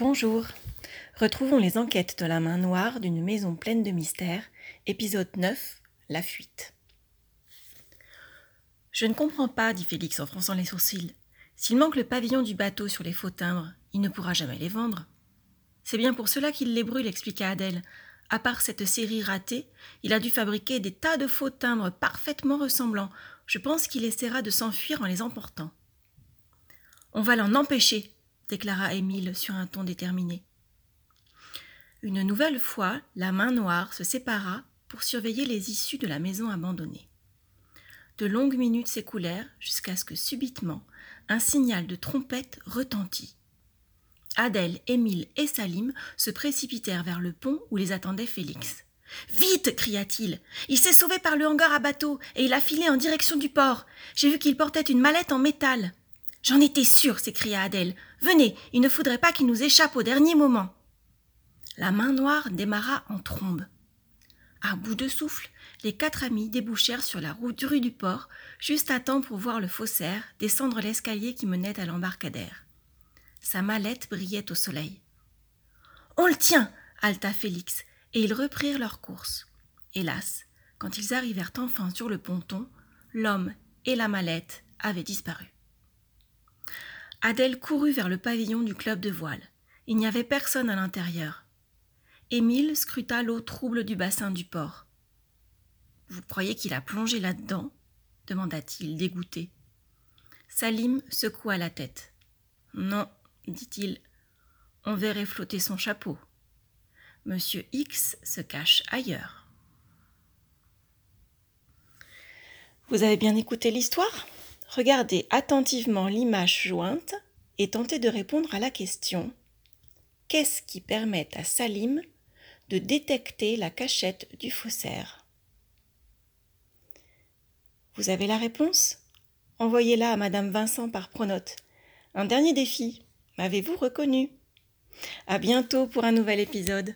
Bonjour. Retrouvons les enquêtes de la main noire d'une maison pleine de mystères, épisode 9, La fuite. Je ne comprends pas, dit Félix en fronçant les sourcils. S'il manque le pavillon du bateau sur les faux timbres, il ne pourra jamais les vendre. C'est bien pour cela qu'il les brûle, expliqua Adèle. À part cette série ratée, il a dû fabriquer des tas de faux timbres parfaitement ressemblants. Je pense qu'il essaiera de s'enfuir en les emportant. On va l'en empêcher, déclara Émile sur un ton déterminé. Une nouvelle fois, la main noire se sépara pour surveiller les issues de la maison abandonnée. De longues minutes s'écoulèrent jusqu'à ce que subitement un signal de trompette retentit. Adèle, Émile et Salim se précipitèrent vers le pont où les attendait Félix. Vite cria-t-il. Il s'est sauvé par le hangar à bateau et il a filé en direction du port. J'ai vu qu'il portait une mallette en métal. J'en étais sûre, s'écria Adèle. Venez, il ne faudrait pas qu'il nous échappe au dernier moment. La main noire démarra en trombe. À bout de souffle, les quatre amis débouchèrent sur la route rue du port, juste à temps pour voir le faussaire descendre l'escalier qui menait à l'embarcadère. Sa mallette brillait au soleil. On le tient halta Félix, et ils reprirent leur course. Hélas, quand ils arrivèrent enfin sur le ponton, l'homme et la mallette avaient disparu. Adèle courut vers le pavillon du club de voile. Il n'y avait personne à l'intérieur. Émile scruta l'eau trouble du bassin du port. Vous croyez qu'il a plongé là-dedans? demanda-t-il, dégoûté. Salim secoua la tête. Non, dit-il, on verrait flotter son chapeau. Monsieur X se cache ailleurs. Vous avez bien écouté l'histoire? Regardez attentivement l'image jointe et tentez de répondre à la question Qu'est-ce qui permet à Salim de détecter la cachette du faussaire? Vous avez la réponse? Envoyez-la à Madame Vincent par pronote. Un dernier défi. M'avez-vous reconnu? À bientôt pour un nouvel épisode.